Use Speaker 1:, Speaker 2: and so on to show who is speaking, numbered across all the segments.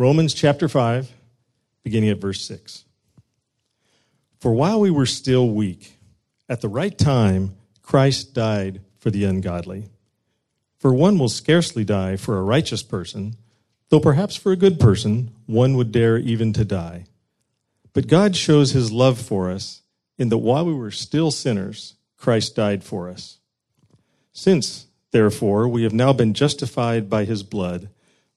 Speaker 1: Romans chapter 5, beginning at verse 6. For while we were still weak, at the right time, Christ died for the ungodly. For one will scarcely die for a righteous person, though perhaps for a good person one would dare even to die. But God shows his love for us in that while we were still sinners, Christ died for us. Since, therefore, we have now been justified by his blood,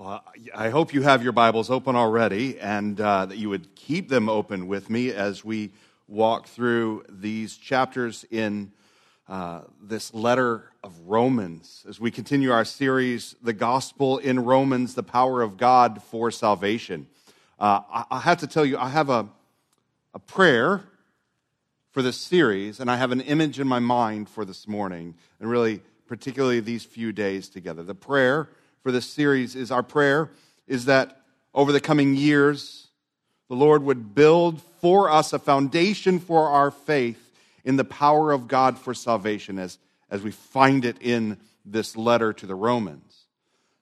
Speaker 2: Well, I hope you have your Bibles open already and uh, that you would keep them open with me as we walk through these chapters in uh, this letter of Romans. As we continue our series, The Gospel in Romans, the Power of God for Salvation. Uh, I, I have to tell you, I have a, a prayer for this series, and I have an image in my mind for this morning, and really, particularly these few days together. The prayer for this series is our prayer is that over the coming years, the Lord would build for us a foundation for our faith in the power of God for salvation as, as we find it in this letter to the Romans.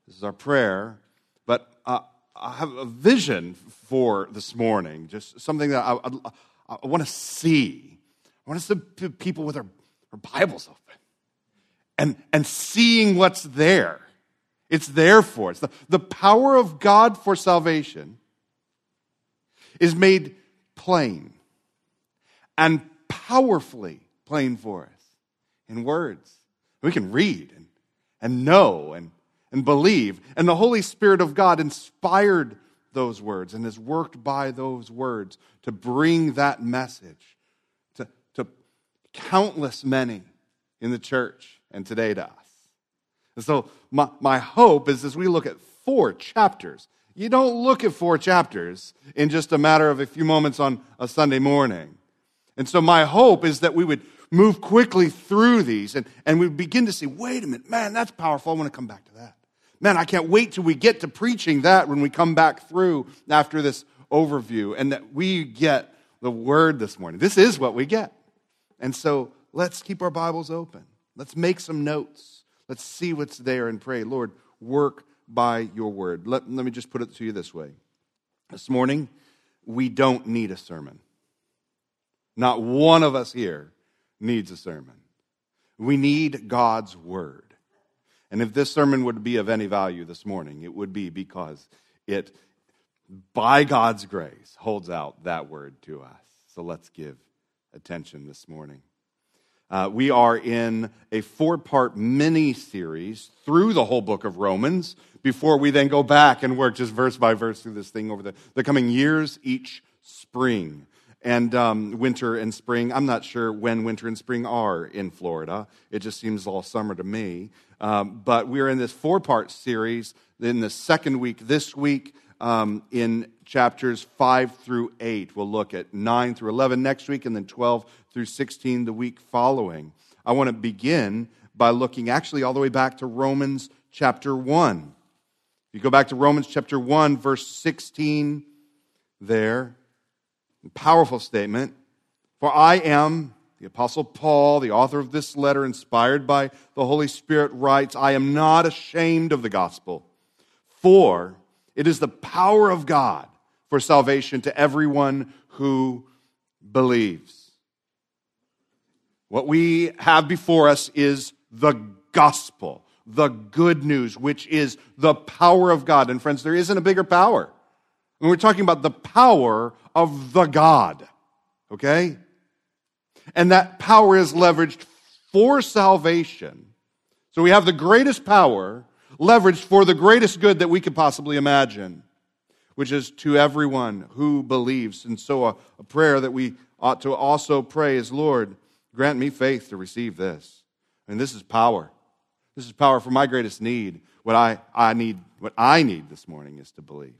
Speaker 2: This is our prayer. But uh, I have a vision for this morning, just something that I, I, I want to see. I want to see people with their, their Bibles open and, and seeing what's there it's there for us. The, the power of God for salvation is made plain and powerfully plain for us in words. We can read and, and know and, and believe. And the Holy Spirit of God inspired those words and has worked by those words to bring that message to, to countless many in the church and today to us. And so, my, my hope is as we look at four chapters, you don't look at four chapters in just a matter of a few moments on a Sunday morning. And so, my hope is that we would move quickly through these and, and we begin to see wait a minute, man, that's powerful. I want to come back to that. Man, I can't wait till we get to preaching that when we come back through after this overview and that we get the word this morning. This is what we get. And so, let's keep our Bibles open. Let's make some notes. Let's see what's there and pray. Lord, work by your word. Let, let me just put it to you this way. This morning, we don't need a sermon. Not one of us here needs a sermon. We need God's word. And if this sermon would be of any value this morning, it would be because it, by God's grace, holds out that word to us. So let's give attention this morning. Uh, we are in a four part mini series through the whole book of Romans before we then go back and work just verse by verse through this thing over the, the coming years, each spring. And um, winter and spring, I'm not sure when winter and spring are in Florida. It just seems all summer to me. Um, but we're in this four part series. In the second week, this week, um, in chapters 5 through 8. We'll look at 9 through 11 next week, and then 12 through 16 the week following. I want to begin by looking actually all the way back to Romans chapter 1. If you go back to Romans chapter 1, verse 16, there, powerful statement. For I am, the Apostle Paul, the author of this letter, inspired by the Holy Spirit, writes, I am not ashamed of the gospel, for it is the power of God for salvation to everyone who believes. What we have before us is the gospel, the good news, which is the power of God. And friends, there isn't a bigger power. And we're talking about the power of the God, okay? And that power is leveraged for salvation. So we have the greatest power leveraged for the greatest good that we could possibly imagine, which is to everyone who believes. And so a, a prayer that we ought to also pray is, Lord, Grant me faith to receive this. And this is power. This is power for my greatest need. What I, I need, what I need this morning is to believe.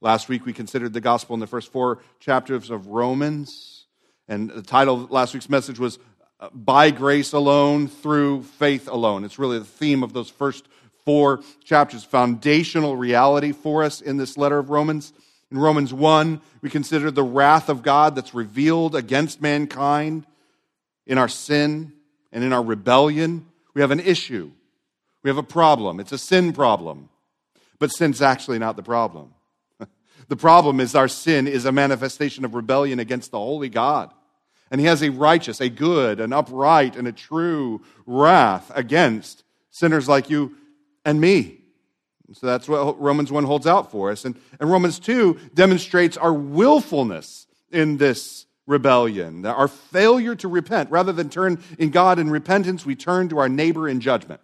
Speaker 2: Last week we considered the gospel in the first four chapters of Romans. And the title of last week's message was uh, By Grace Alone, Through Faith Alone. It's really the theme of those first four chapters, foundational reality for us in this letter of Romans. In Romans 1, we consider the wrath of God that's revealed against mankind in our sin and in our rebellion. We have an issue. We have a problem. It's a sin problem. But sin's actually not the problem. the problem is our sin is a manifestation of rebellion against the holy God. And he has a righteous, a good, an upright, and a true wrath against sinners like you and me. So that's what Romans 1 holds out for us. And, and Romans 2 demonstrates our willfulness in this rebellion, our failure to repent. Rather than turn in God in repentance, we turn to our neighbor in judgment.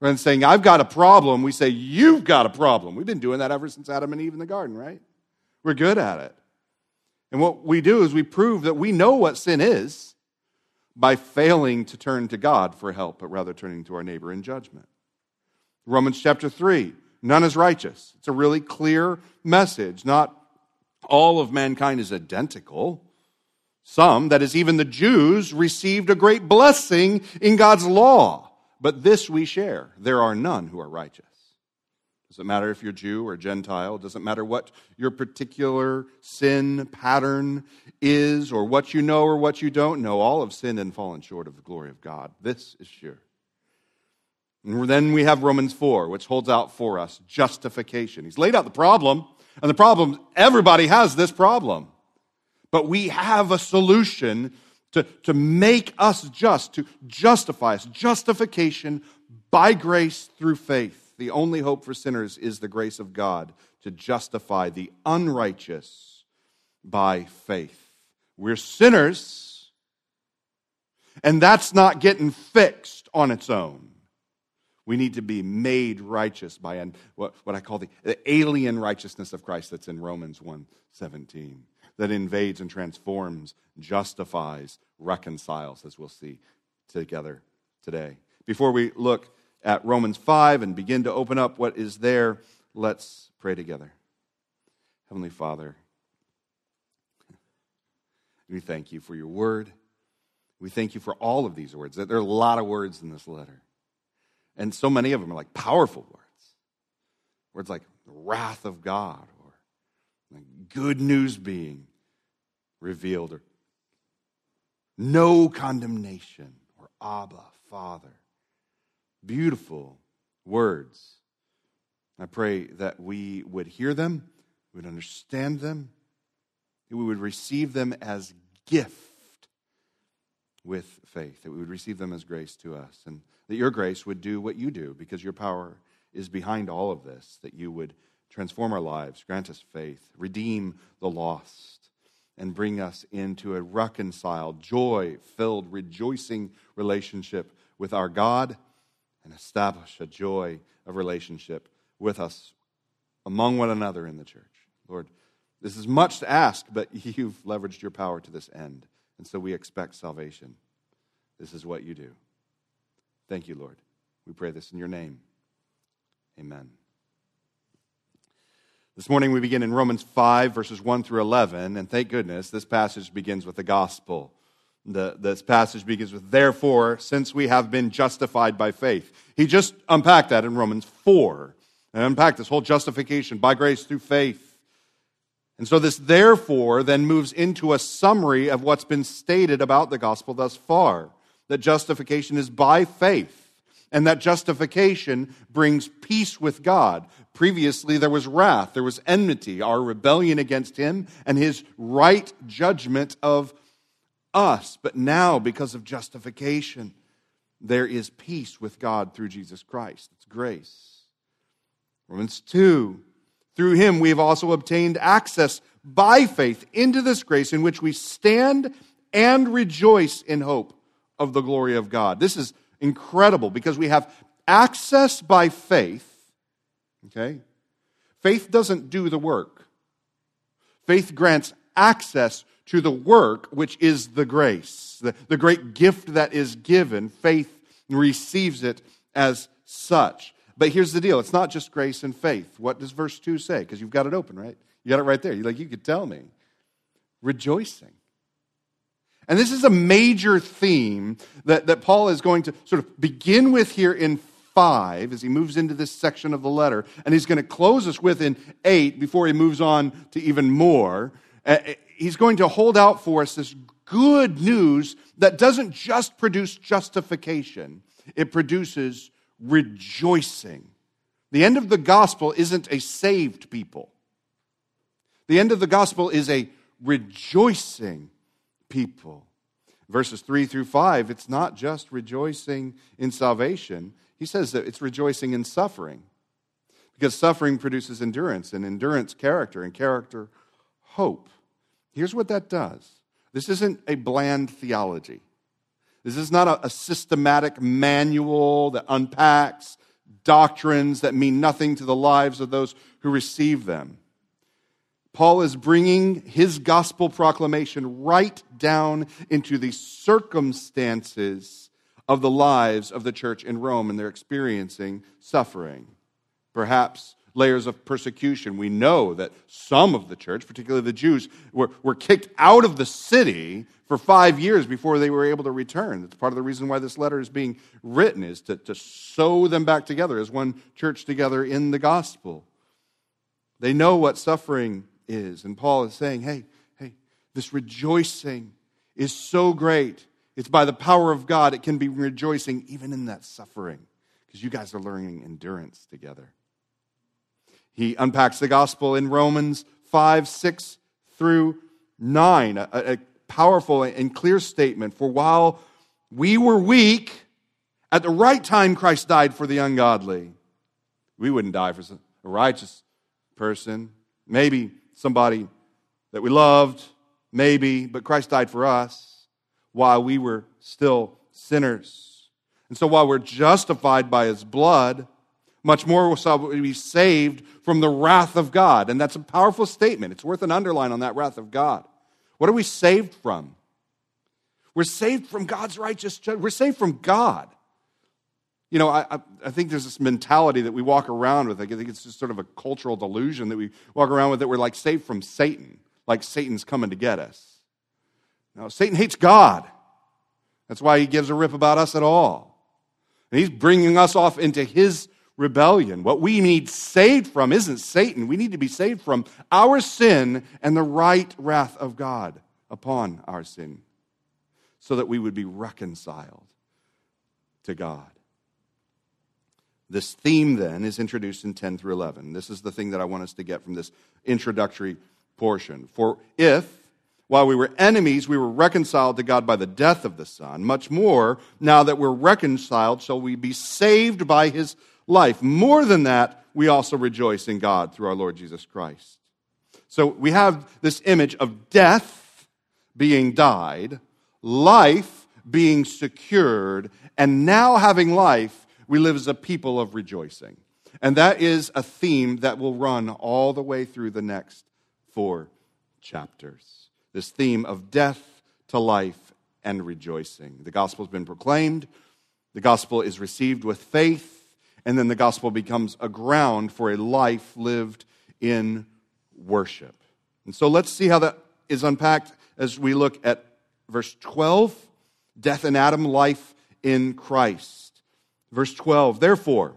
Speaker 2: Rather than saying, I've got a problem, we say, You've got a problem. We've been doing that ever since Adam and Eve in the garden, right? We're good at it. And what we do is we prove that we know what sin is by failing to turn to God for help, but rather turning to our neighbor in judgment. Romans chapter 3 None is righteous. It's a really clear message. Not all of mankind is identical. Some, that is, even the Jews, received a great blessing in God's law, but this we share. There are none who are righteous. Doesn't matter if you're Jew or Gentile, doesn't matter what your particular sin pattern is, or what you know or what you don't know. All have sinned and fallen short of the glory of God. This is sure. And then we have Romans 4, which holds out for us justification. He's laid out the problem, and the problem, everybody has this problem. But we have a solution to, to make us just, to justify us. Justification by grace through faith. The only hope for sinners is the grace of God to justify the unrighteous by faith. We're sinners, and that's not getting fixed on its own. We need to be made righteous by what, what I call the, the alien righteousness of Christ that's in Romans 1.17, that invades and transforms, justifies, reconciles, as we'll see together today. Before we look at Romans 5 and begin to open up what is there, let's pray together. Heavenly Father, we thank you for your word. We thank you for all of these words. There are a lot of words in this letter. And so many of them are like powerful words. Words like wrath of God or good news being revealed or no condemnation or Abba, Father. Beautiful words. I pray that we would hear them, we would understand them, we would receive them as gift with faith, that we would receive them as grace to us. And that your grace would do what you do because your power is behind all of this, that you would transform our lives, grant us faith, redeem the lost, and bring us into a reconciled, joy filled, rejoicing relationship with our God and establish a joy of relationship with us among one another in the church. Lord, this is much to ask, but you've leveraged your power to this end. And so we expect salvation. This is what you do. Thank you, Lord. We pray this in your name. Amen. This morning we begin in Romans 5, verses 1 through 11, and thank goodness this passage begins with the gospel. The, this passage begins with, therefore, since we have been justified by faith. He just unpacked that in Romans 4, and unpacked this whole justification by grace through faith. And so this therefore then moves into a summary of what's been stated about the gospel thus far that justification is by faith and that justification brings peace with God. Previously, there was wrath, there was enmity, our rebellion against Him, and His right judgment of us. But now, because of justification, there is peace with God through Jesus Christ. It's grace. Romans 2 Through Him, we have also obtained access by faith into this grace in which we stand and rejoice in hope of the glory of God. This is incredible because we have access by faith. Okay? Faith doesn't do the work, faith grants access to the work, which is the grace, the, the great gift that is given. Faith receives it as such. But here's the deal it's not just grace and faith. What does verse 2 say? Because you've got it open, right? You got it right there. You like you could tell me. Rejoicing. And this is a major theme that, that Paul is going to sort of begin with here in 5 as he moves into this section of the letter. And he's going to close us with in 8 before he moves on to even more. Uh, he's going to hold out for us this good news that doesn't just produce justification, it produces rejoicing. The end of the gospel isn't a saved people. The end of the gospel is a rejoicing people. Verses 3 through 5, it's not just rejoicing in salvation. He says that it's rejoicing in suffering. Because suffering produces endurance, and endurance, character, and character, hope. Here's what that does this isn't a bland theology. This is not a, a systematic manual that unpacks doctrines that mean nothing to the lives of those who receive them. Paul is bringing his gospel proclamation right down into the circumstances of the lives of the church in Rome, and they're experiencing suffering. Perhaps layers of persecution. We know that some of the church, particularly the Jews, were, were kicked out of the city for five years before they were able to return. That's part of the reason why this letter is being written, is to, to sew them back together as one church together in the gospel. They know what suffering is. And Paul is saying, hey, hey, this rejoicing is so great. It's by the power of God, it can be rejoicing even in that suffering because you guys are learning endurance together. He unpacks the gospel in Romans 5, 6 through 9, a, a powerful and clear statement. For while we were weak, at the right time Christ died for the ungodly. We wouldn't die for a righteous person, maybe somebody that we loved, maybe, but Christ died for us while we were still sinners. And so while we're justified by his blood, much more shall we be saved from the wrath of God. And that's a powerful statement. It's worth an underline on that wrath of God. What are we saved from? We're saved from God's righteous judgment. We're saved from God. You know, I, I think there's this mentality that we walk around with. I think it's just sort of a cultural delusion that we walk around with that we're like saved from Satan, like Satan's coming to get us. Now, Satan hates God. That's why he gives a rip about us at all. And he's bringing us off into his rebellion. What we need saved from isn't Satan. We need to be saved from our sin and the right wrath of God upon our sin so that we would be reconciled to God. This theme then is introduced in 10 through 11. This is the thing that I want us to get from this introductory portion. For if, while we were enemies, we were reconciled to God by the death of the Son, much more, now that we're reconciled, shall we be saved by his life. More than that, we also rejoice in God through our Lord Jesus Christ. So we have this image of death being died, life being secured, and now having life, we live as a people of rejoicing. And that is a theme that will run all the way through the next four chapters. This theme of death to life and rejoicing. The gospel has been proclaimed, the gospel is received with faith and then the gospel becomes a ground for a life lived in worship. And so let's see how that is unpacked as we look at verse 12 death in Adam, life in Christ. Verse 12, therefore,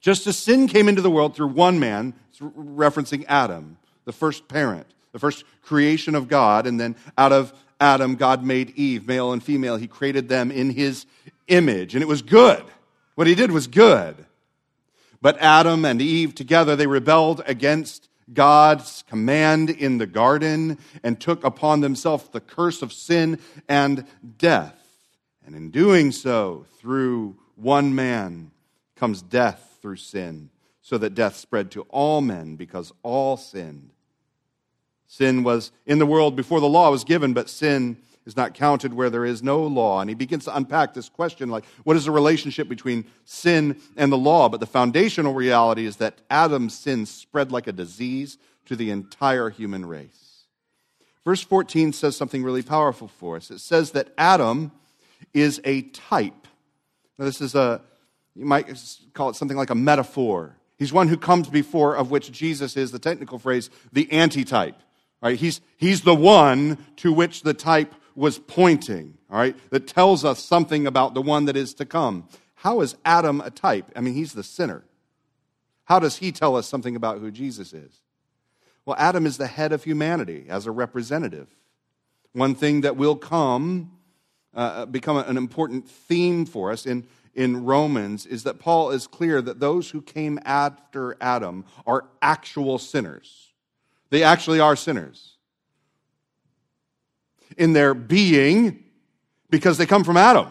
Speaker 2: just as sin came into the world through one man, referencing Adam, the first parent, the first creation of God, and then out of Adam, God made Eve, male and female. He created them in his image, and it was good. What he did was good. But Adam and Eve together, they rebelled against God's command in the garden and took upon themselves the curse of sin and death. And in doing so, through one man comes death through sin, so that death spread to all men because all sinned. Sin was in the world before the law was given, but sin is not counted where there is no law. And he begins to unpack this question like, what is the relationship between sin and the law? But the foundational reality is that Adam's sin spread like a disease to the entire human race. Verse 14 says something really powerful for us. It says that Adam is a type. Now, this is a, you might call it something like a metaphor. He's one who comes before, of which Jesus is the technical phrase, the antitype. Right? He's, he's the one to which the type was pointing, all right, that tells us something about the one that is to come. How is Adam a type? I mean, he's the sinner. How does he tell us something about who Jesus is? Well, Adam is the head of humanity as a representative. One thing that will come, uh, become an important theme for us in, in Romans is that Paul is clear that those who came after Adam are actual sinners. They actually are sinners. In their being, because they come from Adam.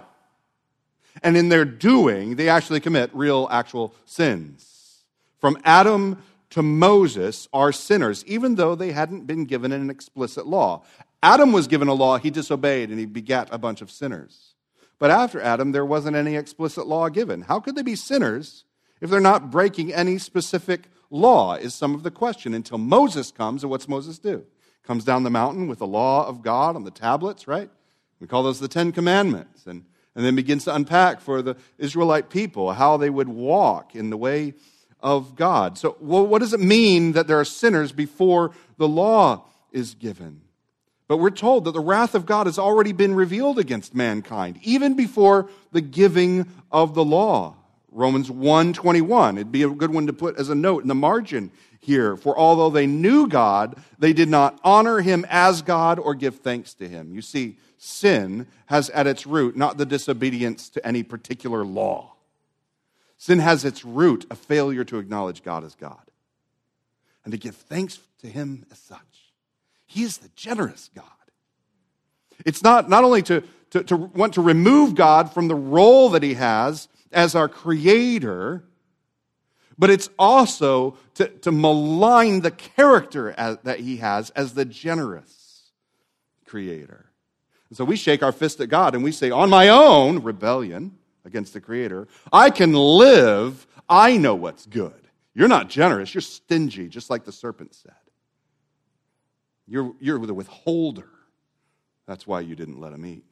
Speaker 2: And in their doing, they actually commit real, actual sins. From Adam to Moses are sinners, even though they hadn't been given an explicit law. Adam was given a law, he disobeyed, and he begat a bunch of sinners. But after Adam, there wasn't any explicit law given. How could they be sinners if they're not breaking any specific law? Is some of the question until Moses comes. And what's Moses do? Comes down the mountain with the law of God on the tablets, right? We call those the Ten Commandments. And, and then begins to unpack for the Israelite people how they would walk in the way of God. So, well, what does it mean that there are sinners before the law is given? But we're told that the wrath of God has already been revealed against mankind, even before the giving of the law. Romans 1:21. It'd be a good one to put as a note in the margin here. For although they knew God, they did not honor him as God or give thanks to him. You see, sin has at its root not the disobedience to any particular law. Sin has its root a failure to acknowledge God as God and to give thanks to him as such. He is the generous God. It's not, not only to, to, to want to remove God from the role that he has as our creator, but it's also to, to malign the character as, that he has as the generous creator. And so we shake our fist at God and we say, on my own, rebellion against the creator, I can live, I know what's good. You're not generous, you're stingy, just like the serpent said. You're, you're the withholder. That's why you didn't let him eat.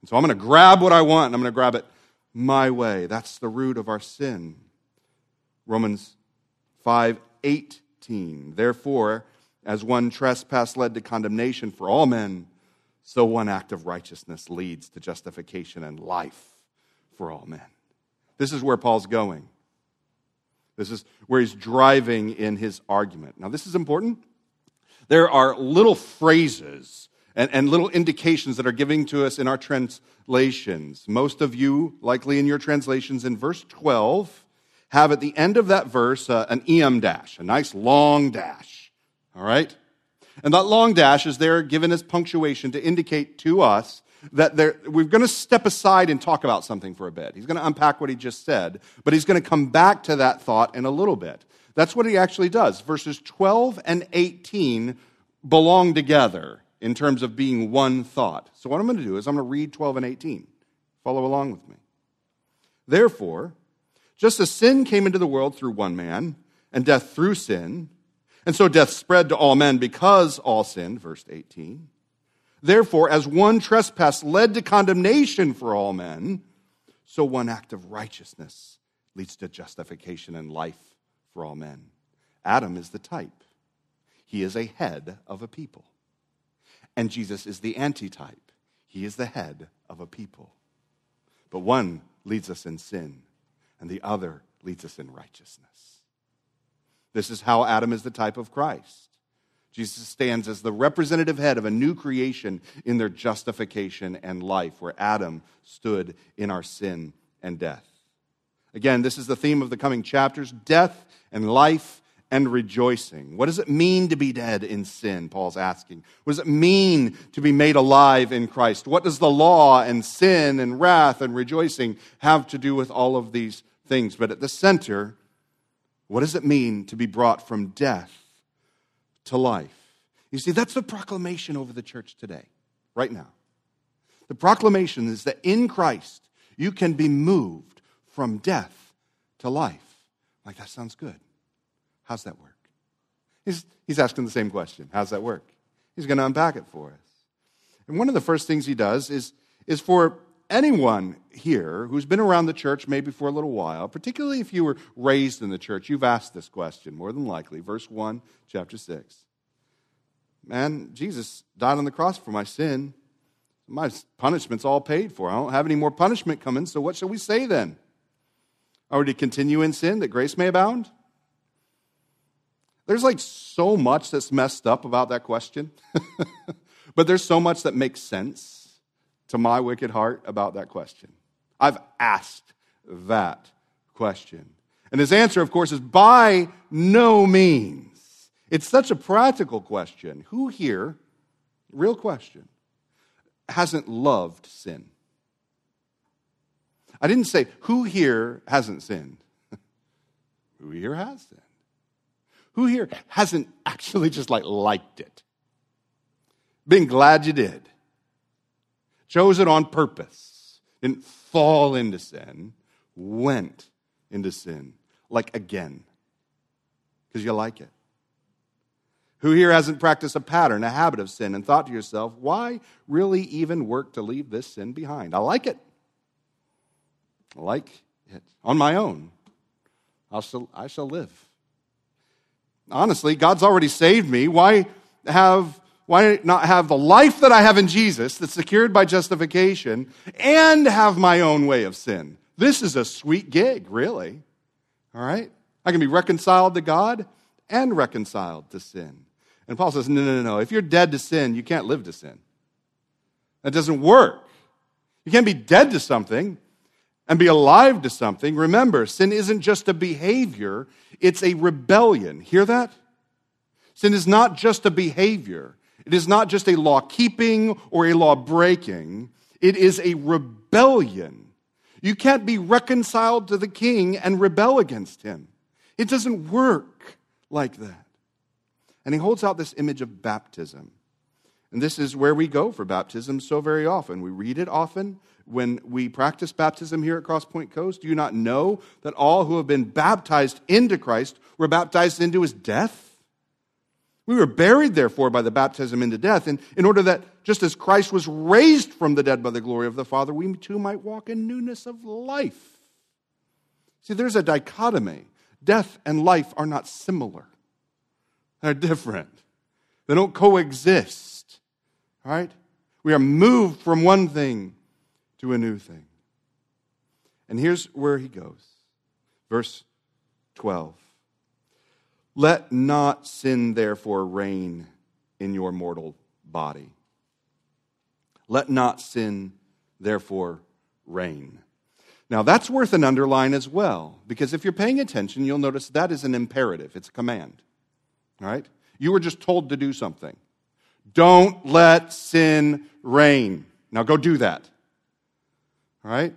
Speaker 2: And so I'm going to grab what I want and I'm going to grab it my way. That's the root of our sin. Romans 5 18. Therefore, as one trespass led to condemnation for all men, so one act of righteousness leads to justification and life for all men. This is where Paul's going. This is where he's driving in his argument. Now, this is important there are little phrases and, and little indications that are giving to us in our translations. Most of you, likely in your translations, in verse 12, have at the end of that verse uh, an em dash, a nice long dash. All right? And that long dash is there given as punctuation to indicate to us that we're going to step aside and talk about something for a bit. He's going to unpack what he just said, but he's going to come back to that thought in a little bit. That's what he actually does. Verses 12 and 18 belong together in terms of being one thought. So, what I'm going to do is I'm going to read 12 and 18. Follow along with me. Therefore, just as sin came into the world through one man, and death through sin, and so death spread to all men because all sinned, verse 18. Therefore, as one trespass led to condemnation for all men, so one act of righteousness leads to justification and life for all men. Adam is the type. He is a head of a people. And Jesus is the antitype. He is the head of a people. But one leads us in sin, and the other leads us in righteousness. This is how Adam is the type of Christ. Jesus stands as the representative head of a new creation in their justification and life, where Adam stood in our sin and death. Again, this is the theme of the coming chapters death and life and rejoicing. What does it mean to be dead in sin? Paul's asking. What does it mean to be made alive in Christ? What does the law and sin and wrath and rejoicing have to do with all of these things? But at the center, what does it mean to be brought from death to life? You see, that's the proclamation over the church today, right now. The proclamation is that in Christ, you can be moved from death to life. Like, that sounds good. How's that work? He's, he's asking the same question. How's that work? He's going to unpack it for us. And one of the first things he does is, is for anyone here who's been around the church maybe for a little while, particularly if you were raised in the church, you've asked this question more than likely. Verse 1, chapter 6. Man, Jesus died on the cross for my sin. My punishment's all paid for. I don't have any more punishment coming, so what shall we say then? Are we to continue in sin that grace may abound? There's like so much that's messed up about that question, but there's so much that makes sense to my wicked heart about that question. I've asked that question. And his answer, of course, is by no means. It's such a practical question. Who here, real question, hasn't loved sin? I didn't say who here hasn't sinned. who here has sinned? Who here hasn't actually just like liked it? Been glad you did. Chose it on purpose. Didn't fall into sin. Went into sin. Like again. Because you like it. Who here hasn't practiced a pattern, a habit of sin, and thought to yourself, why really even work to leave this sin behind? I like it. I like it. On my own, I shall, I shall live honestly, God's already saved me. Why have why not have the life that I have in Jesus that's secured by justification and have my own way of sin? This is a sweet gig, really. All right? I can be reconciled to God and reconciled to sin. And Paul says, no, no, no, no. If you're dead to sin, you can't live to sin. That doesn't work. You can't be dead to something and be alive to something. Remember, sin isn't just a behavior, it's a rebellion. Hear that? Sin is not just a behavior, it is not just a law keeping or a law breaking, it is a rebellion. You can't be reconciled to the king and rebel against him. It doesn't work like that. And he holds out this image of baptism. And this is where we go for baptism so very often. We read it often, when we practice baptism here at Crosspoint Coast? Do you not know that all who have been baptized into Christ were baptized into his death? We were buried, therefore, by the baptism into death, in, in order that just as Christ was raised from the dead by the glory of the Father, we too might walk in newness of life. See, there's a dichotomy. Death and life are not similar, they're different, they don't coexist. Right? We are moved from one thing to a new thing. And here's where he goes. Verse 12. Let not sin, therefore, reign in your mortal body. Let not sin, therefore, reign. Now, that's worth an underline as well, because if you're paying attention, you'll notice that is an imperative, it's a command. All right? You were just told to do something. Don't let sin reign. Now, go do that. Right?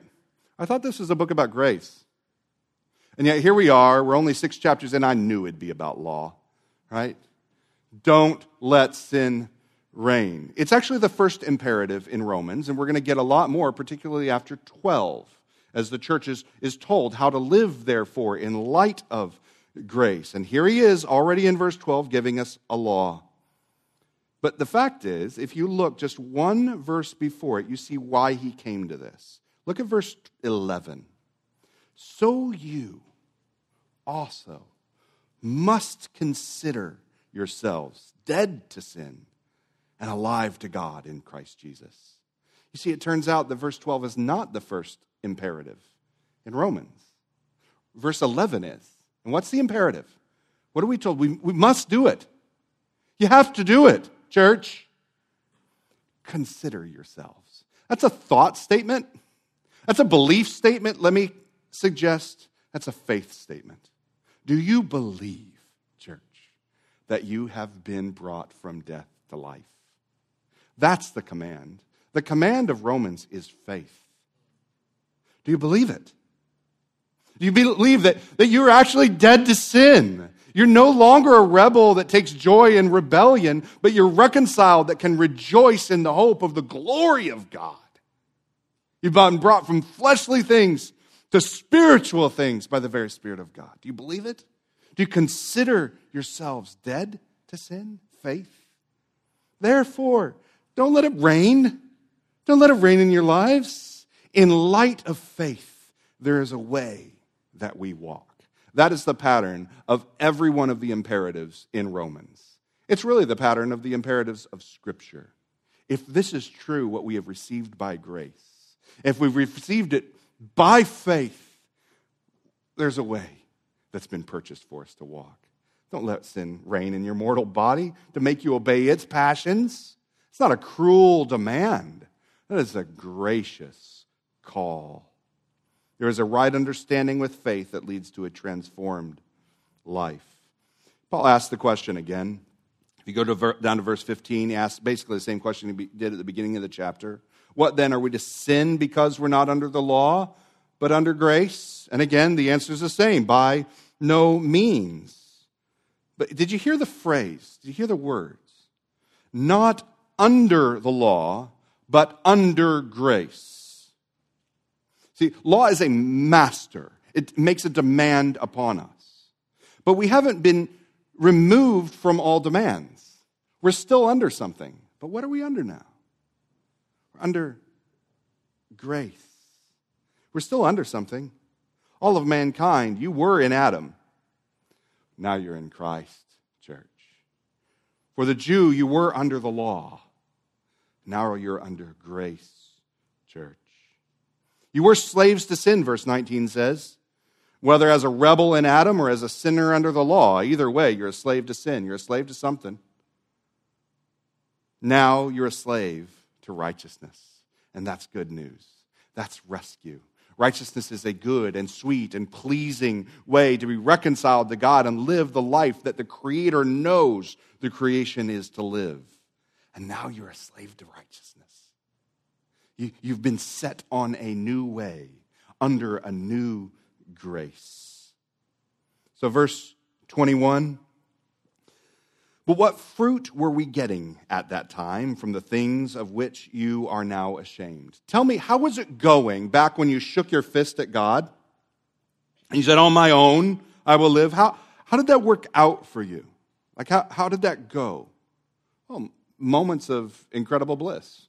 Speaker 2: I thought this was a book about grace. And yet here we are, we're only six chapters in. I knew it'd be about law, right? Don't let sin reign. It's actually the first imperative in Romans, and we're going to get a lot more, particularly after 12, as the church is, is told how to live, therefore, in light of grace. And here he is already in verse 12 giving us a law. But the fact is, if you look just one verse before it, you see why he came to this. Look at verse 11. So you also must consider yourselves dead to sin and alive to God in Christ Jesus. You see, it turns out that verse 12 is not the first imperative in Romans. Verse 11 is. And what's the imperative? What are we told? We, we must do it. You have to do it, church. Consider yourselves. That's a thought statement. That's a belief statement. Let me suggest that's a faith statement. Do you believe, church, that you have been brought from death to life? That's the command. The command of Romans is faith. Do you believe it? Do you believe that, that you're actually dead to sin? You're no longer a rebel that takes joy in rebellion, but you're reconciled that can rejoice in the hope of the glory of God. You've been brought from fleshly things to spiritual things by the very Spirit of God. Do you believe it? Do you consider yourselves dead to sin? Faith? Therefore, don't let it reign. Don't let it reign in your lives. In light of faith, there is a way that we walk. That is the pattern of every one of the imperatives in Romans. It's really the pattern of the imperatives of Scripture. If this is true, what we have received by grace, if we've received it by faith, there's a way that's been purchased for us to walk. Don't let sin reign in your mortal body to make you obey its passions. It's not a cruel demand, that is a gracious call. There is a right understanding with faith that leads to a transformed life. Paul asks the question again. If you go to ver- down to verse 15, he asks basically the same question he did at the beginning of the chapter. What then? Are we to sin because we're not under the law, but under grace? And again, the answer is the same by no means. But did you hear the phrase? Did you hear the words? Not under the law, but under grace. See, law is a master, it makes a demand upon us. But we haven't been removed from all demands. We're still under something. But what are we under now? We're under grace. We're still under something. All of mankind, you were in Adam. Now you're in Christ, church. For the Jew, you were under the law. Now you're under grace, church. You were slaves to sin, verse 19 says. Whether as a rebel in Adam or as a sinner under the law, either way, you're a slave to sin. You're a slave to something. Now you're a slave to righteousness. And that's good news. That's rescue. Righteousness is a good and sweet and pleasing way to be reconciled to God and live the life that the Creator knows the creation is to live. And now you're a slave to righteousness. You, have been set on a new way under a new grace. So, verse 21 but what fruit were we getting at that time from the things of which you are now ashamed? Tell me, how was it going back when you shook your fist at God and you said, On my own, I will live? How, how did that work out for you? Like, how, how did that go? Well, moments of incredible bliss,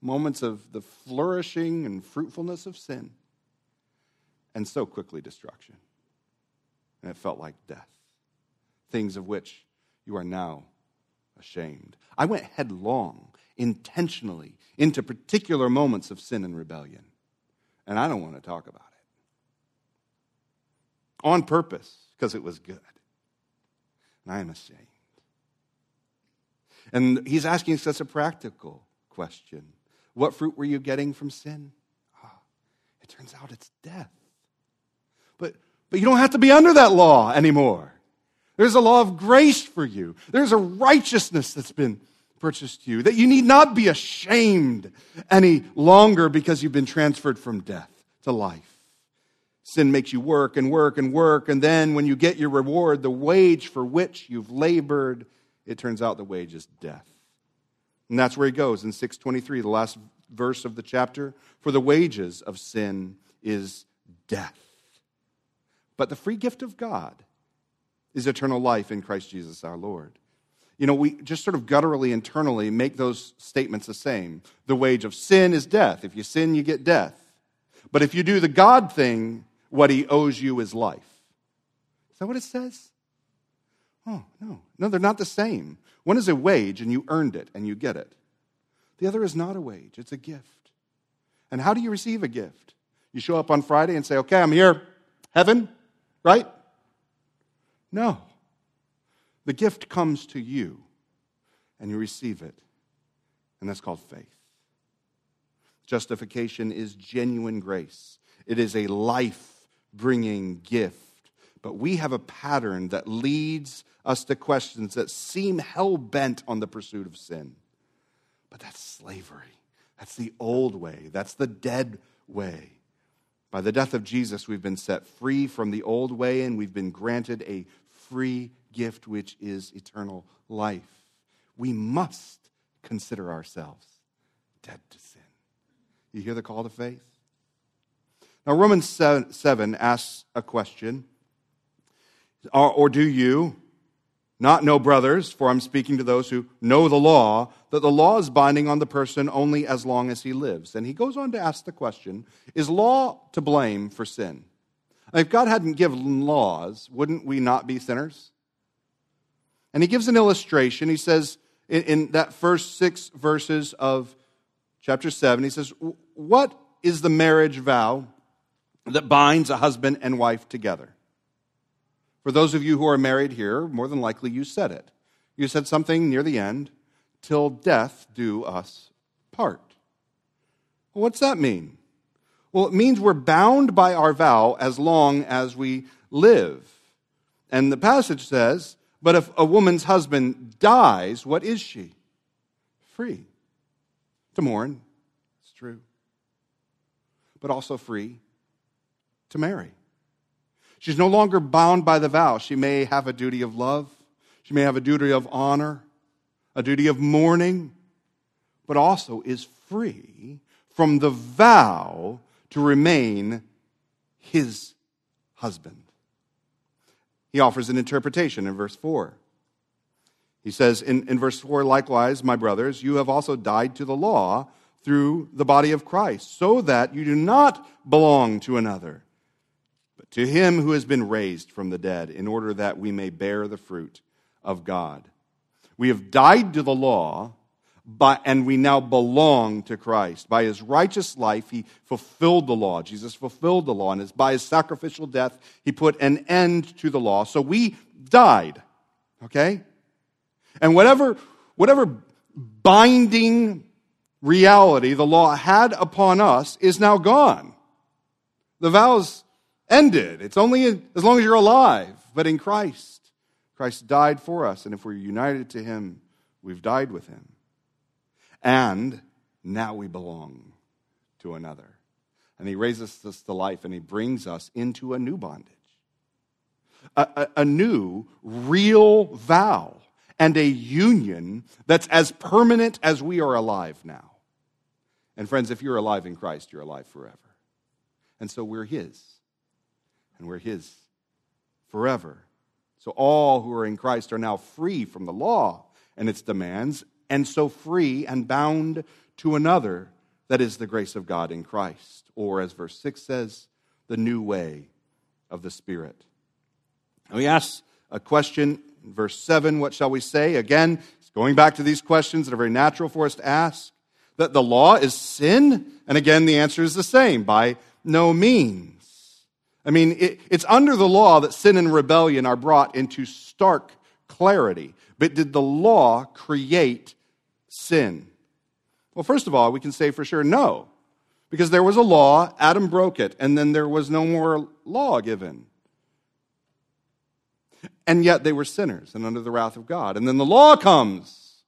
Speaker 2: moments of the flourishing and fruitfulness of sin, and so quickly destruction. And it felt like death. Things of which you are now ashamed. I went headlong, intentionally, into particular moments of sin and rebellion. And I don't want to talk about it. On purpose, because it was good. And I am ashamed. And he's asking such a practical question What fruit were you getting from sin? Oh, it turns out it's death. But, but you don't have to be under that law anymore. There's a law of grace for you. There's a righteousness that's been purchased you, that you need not be ashamed any longer because you've been transferred from death to life. Sin makes you work and work and work, and then when you get your reward, the wage for which you've labored, it turns out the wage is death. And that's where he goes in 623, the last verse of the chapter. For the wages of sin is death. But the free gift of God is eternal life in Christ Jesus our Lord. You know, we just sort of gutturally, internally make those statements the same. The wage of sin is death. If you sin, you get death. But if you do the God thing, what he owes you is life. Is that what it says? Oh, no. No, they're not the same. One is a wage and you earned it and you get it. The other is not a wage, it's a gift. And how do you receive a gift? You show up on Friday and say, okay, I'm here, heaven, right? No. The gift comes to you and you receive it. And that's called faith. Justification is genuine grace, it is a life bringing gift. But we have a pattern that leads us to questions that seem hell bent on the pursuit of sin. But that's slavery. That's the old way. That's the dead way. By the death of Jesus, we've been set free from the old way and we've been granted a free gift, which is eternal life. We must consider ourselves dead to sin. You hear the call to faith? Now, Romans 7 asks a question Or, or do you Not know, brothers, for I'm speaking to those who know the law, that the law is binding on the person only as long as he lives. And he goes on to ask the question Is law to blame for sin? If God hadn't given laws, wouldn't we not be sinners? And he gives an illustration. He says in, in that first six verses of chapter 7, he says, What is the marriage vow that binds a husband and wife together? For those of you who are married here, more than likely you said it. You said something near the end, till death do us part. Well, what's that mean? Well, it means we're bound by our vow as long as we live. And the passage says, but if a woman's husband dies, what is she? Free to mourn. It's true. But also free to marry. She's no longer bound by the vow. She may have a duty of love, she may have a duty of honor, a duty of mourning, but also is free from the vow to remain his husband. He offers an interpretation in verse 4. He says in, in verse 4, likewise, my brothers, you have also died to the law through the body of Christ, so that you do not belong to another but to him who has been raised from the dead, in order that we may bear the fruit of God. We have died to the law, and we now belong to Christ. By his righteous life, he fulfilled the law. Jesus fulfilled the law, and it's by his sacrificial death, he put an end to the law. So we died, okay? And whatever, whatever binding reality the law had upon us is now gone. The vows ended. It's only as long as you're alive. But in Christ, Christ died for us. And if we're united to him, we've died with him. And now we belong to another. And he raises us to life and he brings us into a new bondage. A, a, a new, real vow and a union that's as permanent as we are alive now. And friends, if you're alive in Christ, you're alive forever. And so we're His and we're His forever. So all who are in Christ are now free from the law and its demands, and so free and bound to another that is the grace of God in Christ, or as verse 6 says, the new way of the Spirit. And we ask a question in verse 7 what shall we say? Again, going back to these questions that are very natural for us to ask. That the law is sin? And again, the answer is the same by no means. I mean, it, it's under the law that sin and rebellion are brought into stark clarity. But did the law create sin? Well, first of all, we can say for sure no. Because there was a law, Adam broke it, and then there was no more law given. And yet they were sinners and under the wrath of God. And then the law comes,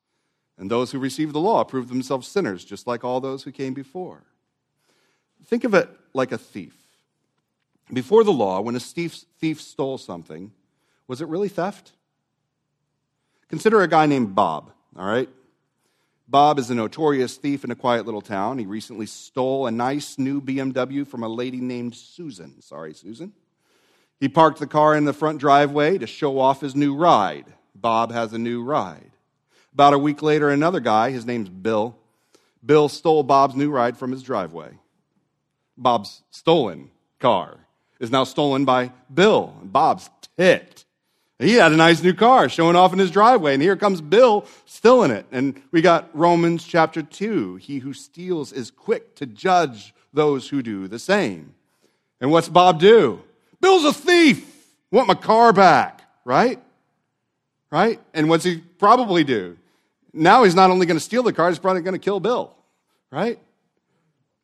Speaker 2: and those who receive the law prove themselves sinners, just like all those who came before. Think of it like a thief. Before the law, when a thief stole something, was it really theft? Consider a guy named Bob, all right? Bob is a notorious thief in a quiet little town. He recently stole a nice new BMW from a lady named Susan. Sorry, Susan. He parked the car in the front driveway to show off his new ride. Bob has a new ride. About a week later, another guy, his name's Bill, Bill stole Bob's new ride from his driveway. Bob's stolen car is now stolen by Bill. Bob's ticked. He had a nice new car showing off in his driveway, and here comes Bill still in it. And we got Romans chapter 2. He who steals is quick to judge those who do the same. And what's Bob do? Bill's a thief. Want my car back, right? Right? And what's he probably do? Now he's not only going to steal the car, he's probably going to kill Bill, right?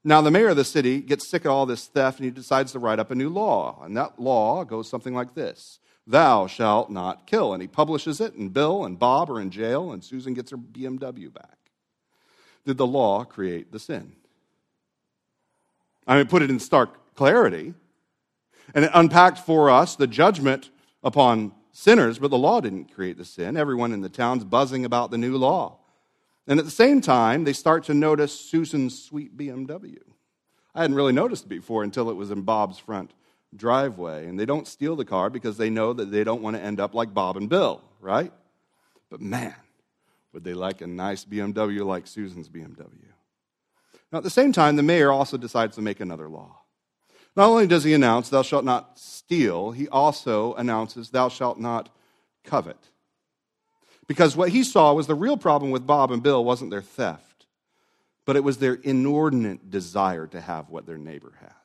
Speaker 2: Now, the mayor of the city gets sick of all this theft and he decides to write up a new law. And that law goes something like this Thou shalt not kill. And he publishes it, and Bill and Bob are in jail, and Susan gets her BMW back. Did the law create the sin? I mean, put it in stark clarity. And it unpacked for us the judgment upon sinners, but the law didn't create the sin. Everyone in the town's buzzing about the new law. And at the same time, they start to notice Susan's sweet BMW. I hadn't really noticed it before until it was in Bob's front driveway. And they don't steal the car because they know that they don't want to end up like Bob and Bill, right? But man, would they like a nice BMW like Susan's BMW? Now, at the same time, the mayor also decides to make another law. Not only does he announce, Thou shalt not steal, he also announces, Thou shalt not covet. Because what he saw was the real problem with Bob and Bill wasn't their theft, but it was their inordinate desire to have what their neighbor has.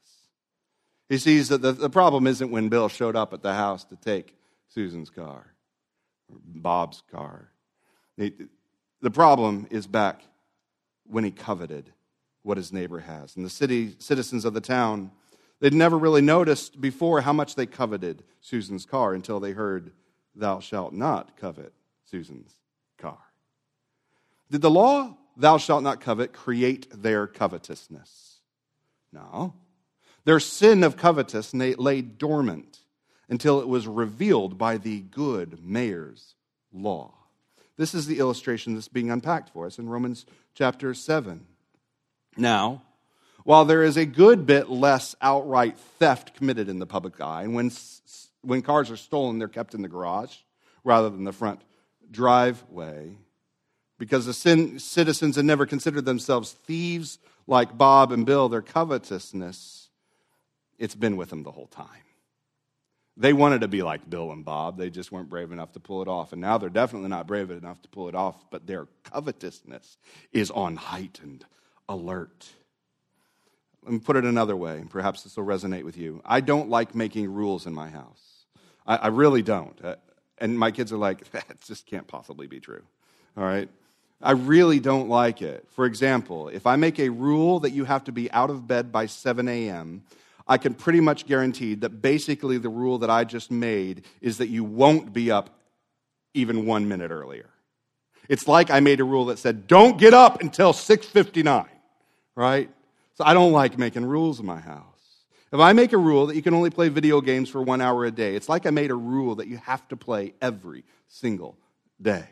Speaker 2: He sees that the, the problem isn't when Bill showed up at the house to take Susan's car, or Bob's car. the problem is back when he coveted what his neighbor has. And the city citizens of the town, they'd never really noticed before how much they coveted Susan's car until they heard, Thou shalt not covet Susan's car. Did the law, Thou shalt not covet, create their covetousness? No. Their sin of covetousness lay dormant until it was revealed by the good mayor's law. This is the illustration that's being unpacked for us in Romans chapter 7. Now, while there is a good bit less outright theft committed in the public eye, and when, when cars are stolen, they're kept in the garage rather than the front driveway, because the sin, citizens had never considered themselves thieves like Bob and Bill, their covetousness, it's been with them the whole time. They wanted to be like Bill and Bob. They just weren't brave enough to pull it off. And now they're definitely not brave enough to pull it off, but their covetousness is on heightened alert. Let me put it another way, and perhaps this will resonate with you. I don't like making rules in my house. I, I really don't. Uh, and my kids are like, that just can't possibly be true. All right? I really don't like it. For example, if I make a rule that you have to be out of bed by 7 a.m., I can pretty much guarantee that basically the rule that I just made is that you won't be up even one minute earlier. It's like I made a rule that said, don't get up until 659 right? So I don't like making rules in my house. If I make a rule that you can only play video games for one hour a day, it's like I made a rule that you have to play every single day.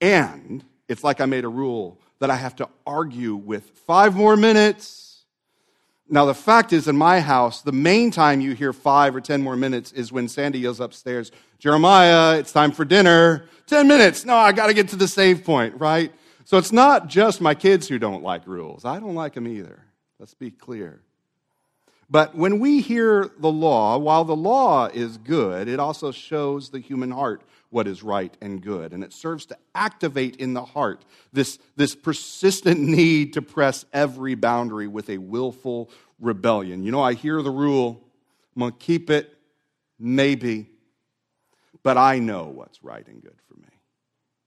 Speaker 2: And it's like I made a rule that I have to argue with five more minutes. Now, the fact is, in my house, the main time you hear five or ten more minutes is when Sandy yells upstairs, Jeremiah, it's time for dinner. Ten minutes. No, I got to get to the save point, right? So it's not just my kids who don't like rules. I don't like them either. Let's be clear. But when we hear the law, while the law is good, it also shows the human heart what is right and good. And it serves to activate in the heart this, this persistent need to press every boundary with a willful rebellion. You know, I hear the rule, I'm going to keep it, maybe, but I know what's right and good for me.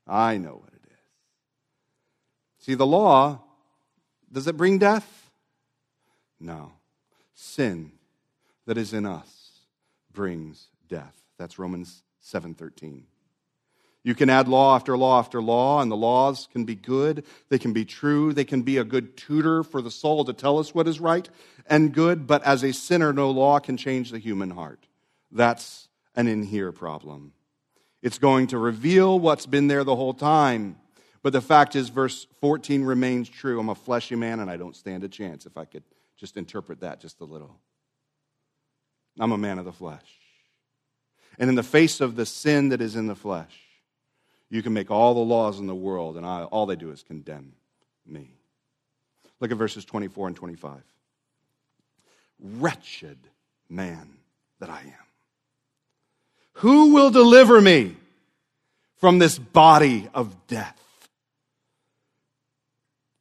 Speaker 2: I know what it is. See, the law, does it bring death? No. Sin that is in us brings death. That's Romans 7:13. You can add law after law after law, and the laws can be good, they can be true, they can be a good tutor for the soul to tell us what is right and good, but as a sinner, no law can change the human heart. That's an in here problem. It's going to reveal what's been there the whole time. But the fact is, verse 14 remains true. I'm a fleshy man and I don't stand a chance if I could just interpret that just a little. I'm a man of the flesh. And in the face of the sin that is in the flesh, you can make all the laws in the world, and I, all they do is condemn me. Look at verses 24 and 25. Wretched man that I am. Who will deliver me from this body of death?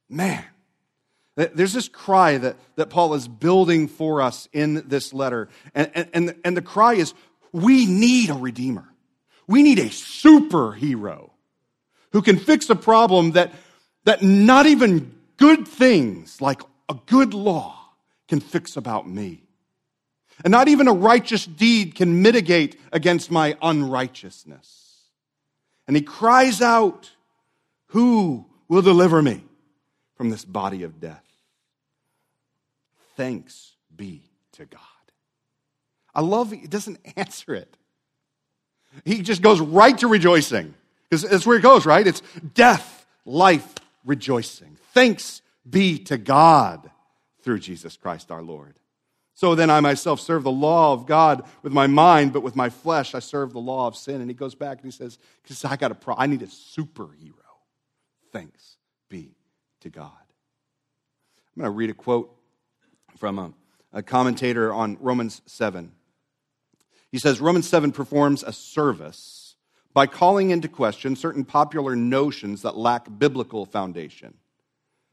Speaker 2: Man, there's this cry that, that Paul is building for us in this letter. And, and, and the cry is we need a redeemer. We need a superhero who can fix a problem that, that not even good things like a good law can fix about me. And not even a righteous deed can mitigate against my unrighteousness. And he cries out, Who will deliver me? from this body of death. Thanks be to God. I love he doesn't answer it. He just goes right to rejoicing. Because that's where it goes, right? It's death, life, rejoicing. Thanks be to God through Jesus Christ our Lord. So then I myself serve the law of God with my mind, but with my flesh I serve the law of sin. And he goes back and he says, because I got a pro- I need a superhero. Thanks be to God. I'm going to read a quote from a, a commentator on Romans 7. He says Romans 7 performs a service by calling into question certain popular notions that lack biblical foundation.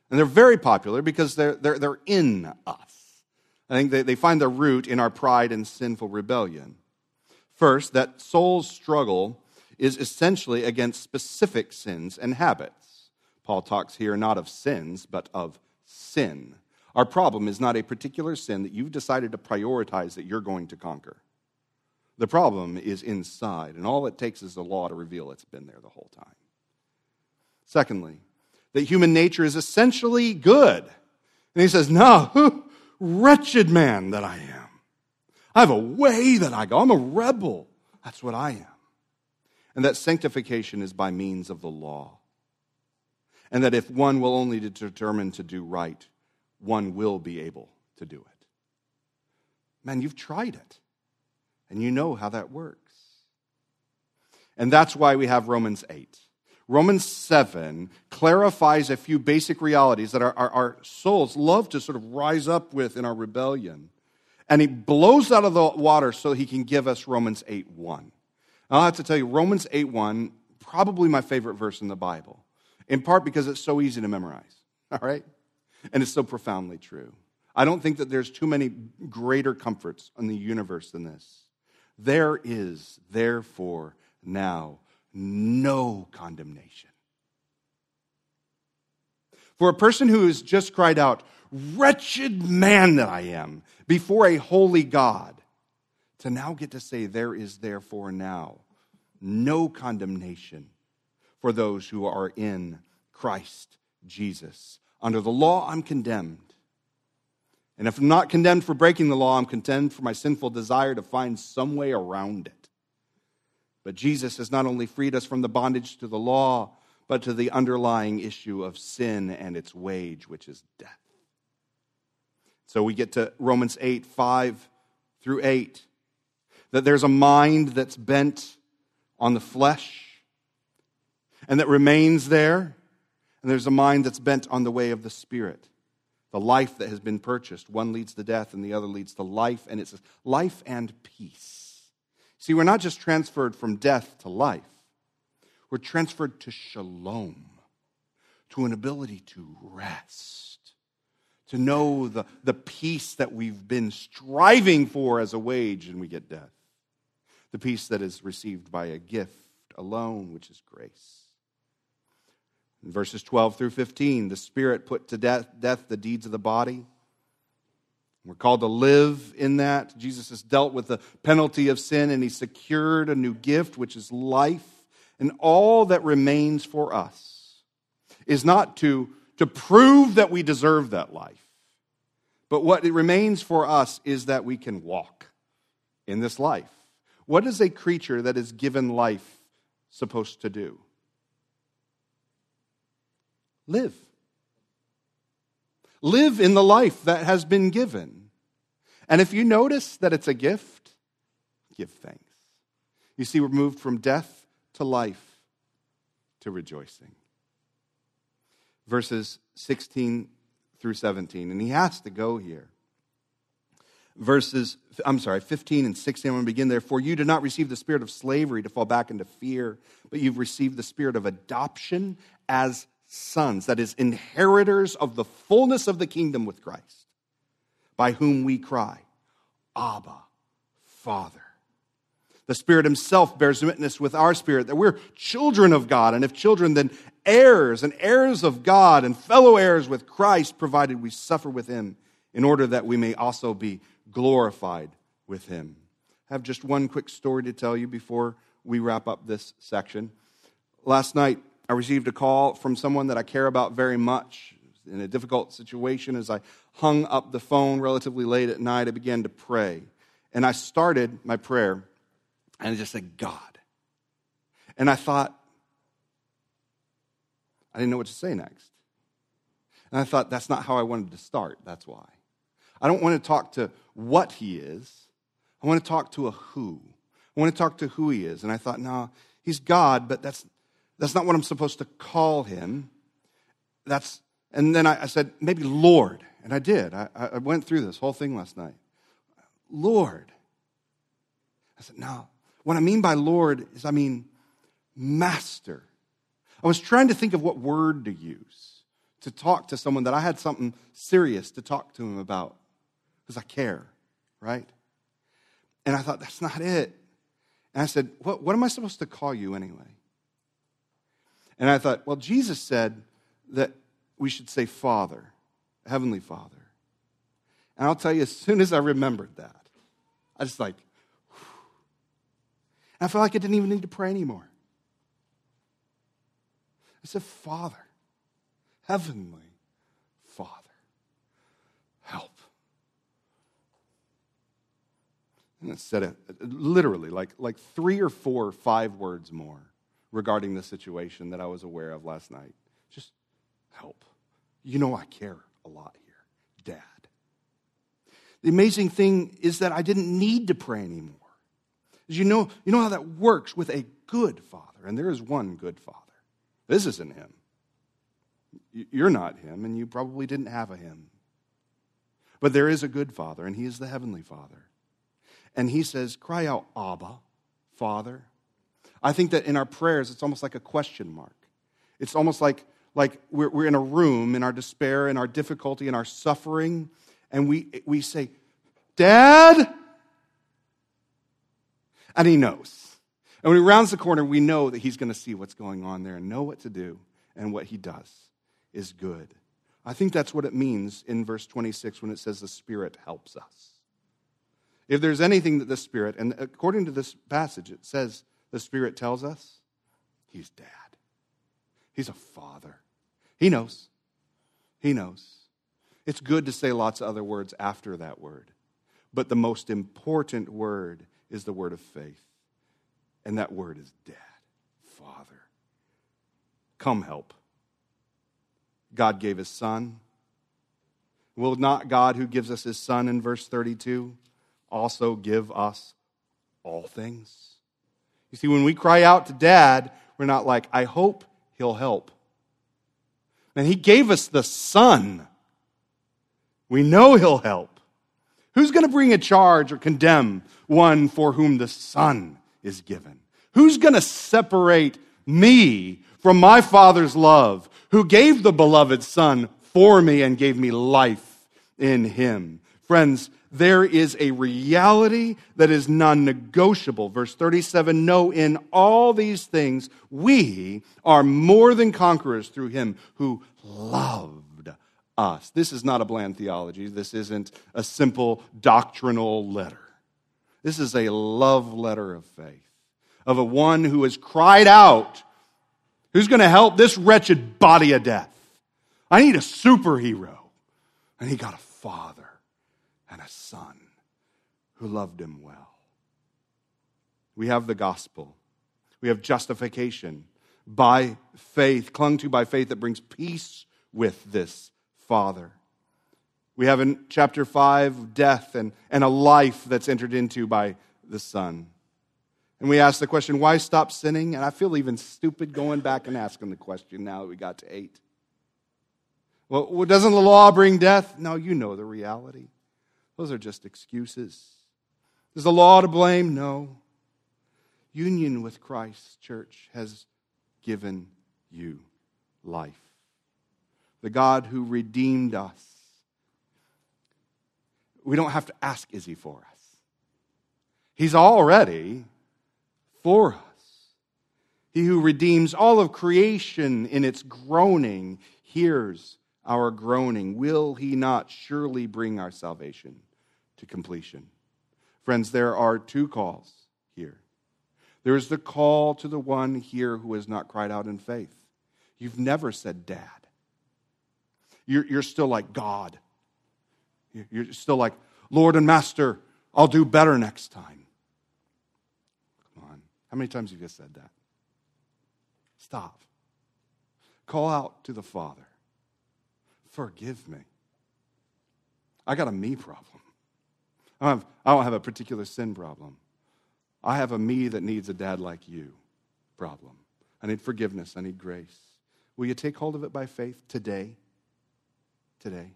Speaker 2: And they're very popular because they're, they're, they're in us. I think they, they find their root in our pride and sinful rebellion. First, that soul's struggle is essentially against specific sins and habits. Paul talks here not of sins, but of sin. Our problem is not a particular sin that you've decided to prioritize that you're going to conquer. The problem is inside, and all it takes is the law to reveal it's been there the whole time. Secondly, that human nature is essentially good. And he says, No, wretched man that I am. I have a way that I go. I'm a rebel. That's what I am. And that sanctification is by means of the law. And that if one will only determine to do right, one will be able to do it. Man, you've tried it, and you know how that works. And that's why we have Romans 8. Romans 7 clarifies a few basic realities that our, our, our, souls love to sort of rise up with in our rebellion. And he blows out of the water so he can give us Romans 8 1. I'll have to tell you, Romans 8 1, probably my favorite verse in the Bible, in part because it's so easy to memorize, all right? And it's so profoundly true. I don't think that there's too many greater comforts in the universe than this. There is, therefore, now no condemnation. For a person who has just cried out, Wretched man that I am, before a holy God, to now get to say, There is therefore now no condemnation for those who are in Christ Jesus. Under the law, I'm condemned. And if I'm not condemned for breaking the law, I'm condemned for my sinful desire to find some way around it. But Jesus has not only freed us from the bondage to the law, but to the underlying issue of sin and its wage, which is death. So we get to Romans 8, 5 through 8, that there's a mind that's bent on the flesh and that remains there, and there's a mind that's bent on the way of the Spirit. The life that has been purchased. One leads to death and the other leads to life, and it's life and peace. See, we're not just transferred from death to life, we're transferred to shalom, to an ability to rest, to know the, the peace that we've been striving for as a wage, and we get death. The peace that is received by a gift alone, which is grace. In verses 12 through 15, the Spirit put to death, death the deeds of the body we're called to live in that. Jesus has dealt with the penalty of sin and he secured a new gift, which is life. And all that remains for us is not to, to prove that we deserve that life, but what it remains for us is that we can walk in this life. What is a creature that is given life supposed to do? Live live in the life that has been given. And if you notice that it's a gift, give thanks. You see, we're moved from death to life to rejoicing. Verses 16 through 17. And he has to go here. Verses, I'm sorry, 15 and 16. I'm going to begin there. For you did not receive the spirit of slavery to fall back into fear, but you've received the spirit of adoption as sons, that is, inheritors of the fullness of the kingdom with Christ, by whom we cry, Abba, Father. The Spirit Himself bears witness with our spirit that we're children of God, and if children, then heirs, and heirs of God, and fellow heirs with Christ, provided we suffer with Him, in order that we may also be glorified with Him. I have just one quick story to tell you before we wrap up this section. Last night, I received a call from someone that I care about very much in a difficult situation. As I hung up the phone relatively late at night, I began to pray. And I started my prayer and I just said, God. And I thought, I didn't know what to say next. And I thought, that's not how I wanted to start. That's why. I don't want to talk to what he is. I want to talk to a who. I want to talk to who he is. And I thought, no, he's God, but that's, that's not what I'm supposed to call him. That's, and then I, I said, maybe Lord. And I did. I, I went through this whole thing last night. Lord. I said, no. What I mean by Lord is I mean master. I was trying to think of what word to use to talk to someone that I had something serious to talk to him about because I care, right? And I thought, that's not it. And I said, what, what am I supposed to call you anyway? And I thought, well, Jesus said that we should say Father, Heavenly Father. And I'll tell you, as soon as I remembered that, I just like, I felt like I didn't even need to pray anymore. I said, Father, Heavenly Father, help. And it said it literally like, like three or four, five words more regarding the situation that I was aware of last night. Just help. You know, I care a lot here, Dad. The amazing thing is that I didn't need to pray anymore. As you know, you know how that works with a good father, and there is one good father. This isn't him. You're not him, and you probably didn't have a him. But there is a good father, and he is the heavenly father. And he says, Cry out, Abba, Father. I think that in our prayers, it's almost like a question mark. It's almost like, like we're, we're in a room in our despair, in our difficulty, in our suffering, and we, we say, Dad? And he knows. And when he rounds the corner, we know that he's going to see what's going on there and know what to do. And what he does is good. I think that's what it means in verse 26 when it says the Spirit helps us. If there's anything that the Spirit, and according to this passage, it says the Spirit tells us, He's dad. He's a father. He knows. He knows. It's good to say lots of other words after that word. But the most important word is the word of faith. And that word is dad, father. Come help. God gave his son. Will not God, who gives us his son in verse 32, also give us all things? You see, when we cry out to dad, we're not like, I hope he'll help. And he gave us the son. We know he'll help. Who's going to bring a charge or condemn one for whom the son is given? Who's going to separate me from my father's love, who gave the beloved son for me and gave me life in him? Friends, there is a reality that is non negotiable. Verse 37 No, in all these things, we are more than conquerors through him who loved us. This is not a bland theology. This isn't a simple doctrinal letter. This is a love letter of faith, of a one who has cried out, who's going to help this wretched body of death. I need a superhero. And he got a father and a son who loved him well. We have the gospel, we have justification by faith, clung to by faith that brings peace with this Father. We have in chapter 5 death and, and a life that's entered into by the Son. And we ask the question, why stop sinning? And I feel even stupid going back and asking the question now that we got to 8. Well, doesn't the law bring death? No, you know the reality. Those are just excuses. Is the law to blame? No. Union with Christ, church, has given you life. The God who redeemed us. We don't have to ask, is he for us? He's already for us. He who redeems all of creation in its groaning hears our groaning, will he not surely bring our salvation to completion? Friends, there are two calls here. There is the call to the one here who has not cried out in faith. You've never said, Dad. You're, you're still like God. You're still like, Lord and Master, I'll do better next time. Come on. How many times have you said that? Stop. Call out to the Father. Forgive me. I got a me problem. I don't, have, I don't have a particular sin problem. I have a me that needs a dad like you problem. I need forgiveness. I need grace. Will you take hold of it by faith today? Today.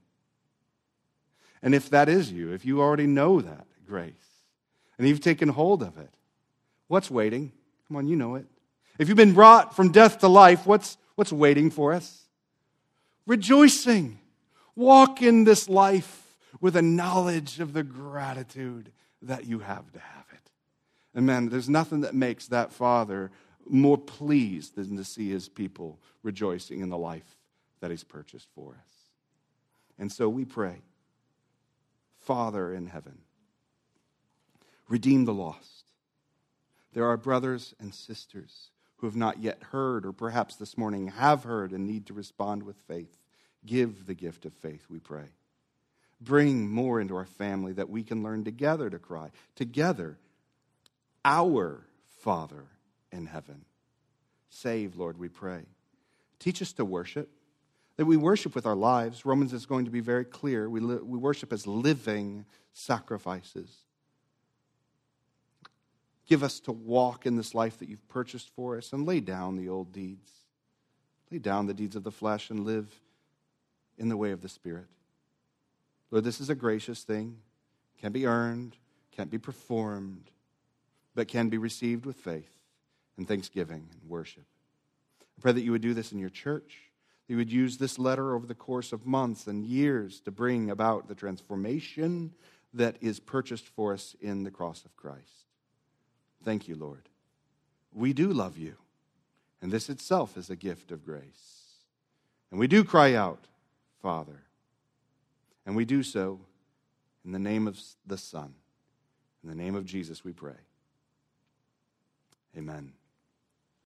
Speaker 2: And if that is you, if you already know that grace, and you've taken hold of it, what's waiting? Come on, you know it. If you've been brought from death to life, what's, what's waiting for us? Rejoicing. Walk in this life with a knowledge of the gratitude that you have to have it. And man, there's nothing that makes that father more pleased than to see his people rejoicing in the life that he's purchased for us. And so we pray, Father in heaven, redeem the lost. There are brothers and sisters who have not yet heard, or perhaps this morning have heard and need to respond with faith. Give the gift of faith, we pray. Bring more into our family that we can learn together to cry. Together, our Father in heaven. Save, Lord, we pray. Teach us to worship, that we worship with our lives. Romans is going to be very clear. We, li- we worship as living sacrifices. Give us to walk in this life that you've purchased for us and lay down the old deeds. Lay down the deeds of the flesh and live in the way of the Spirit. Lord, this is a gracious thing. Can't be earned, can't be performed, but can be received with faith and thanksgiving and worship. I pray that you would do this in your church. That you would use this letter over the course of months and years to bring about the transformation that is purchased for us in the cross of Christ. Thank you, Lord. We do love you, and this itself is a gift of grace. And we do cry out, Father. And we do so in the name of the Son. In the name of Jesus, we pray. Amen.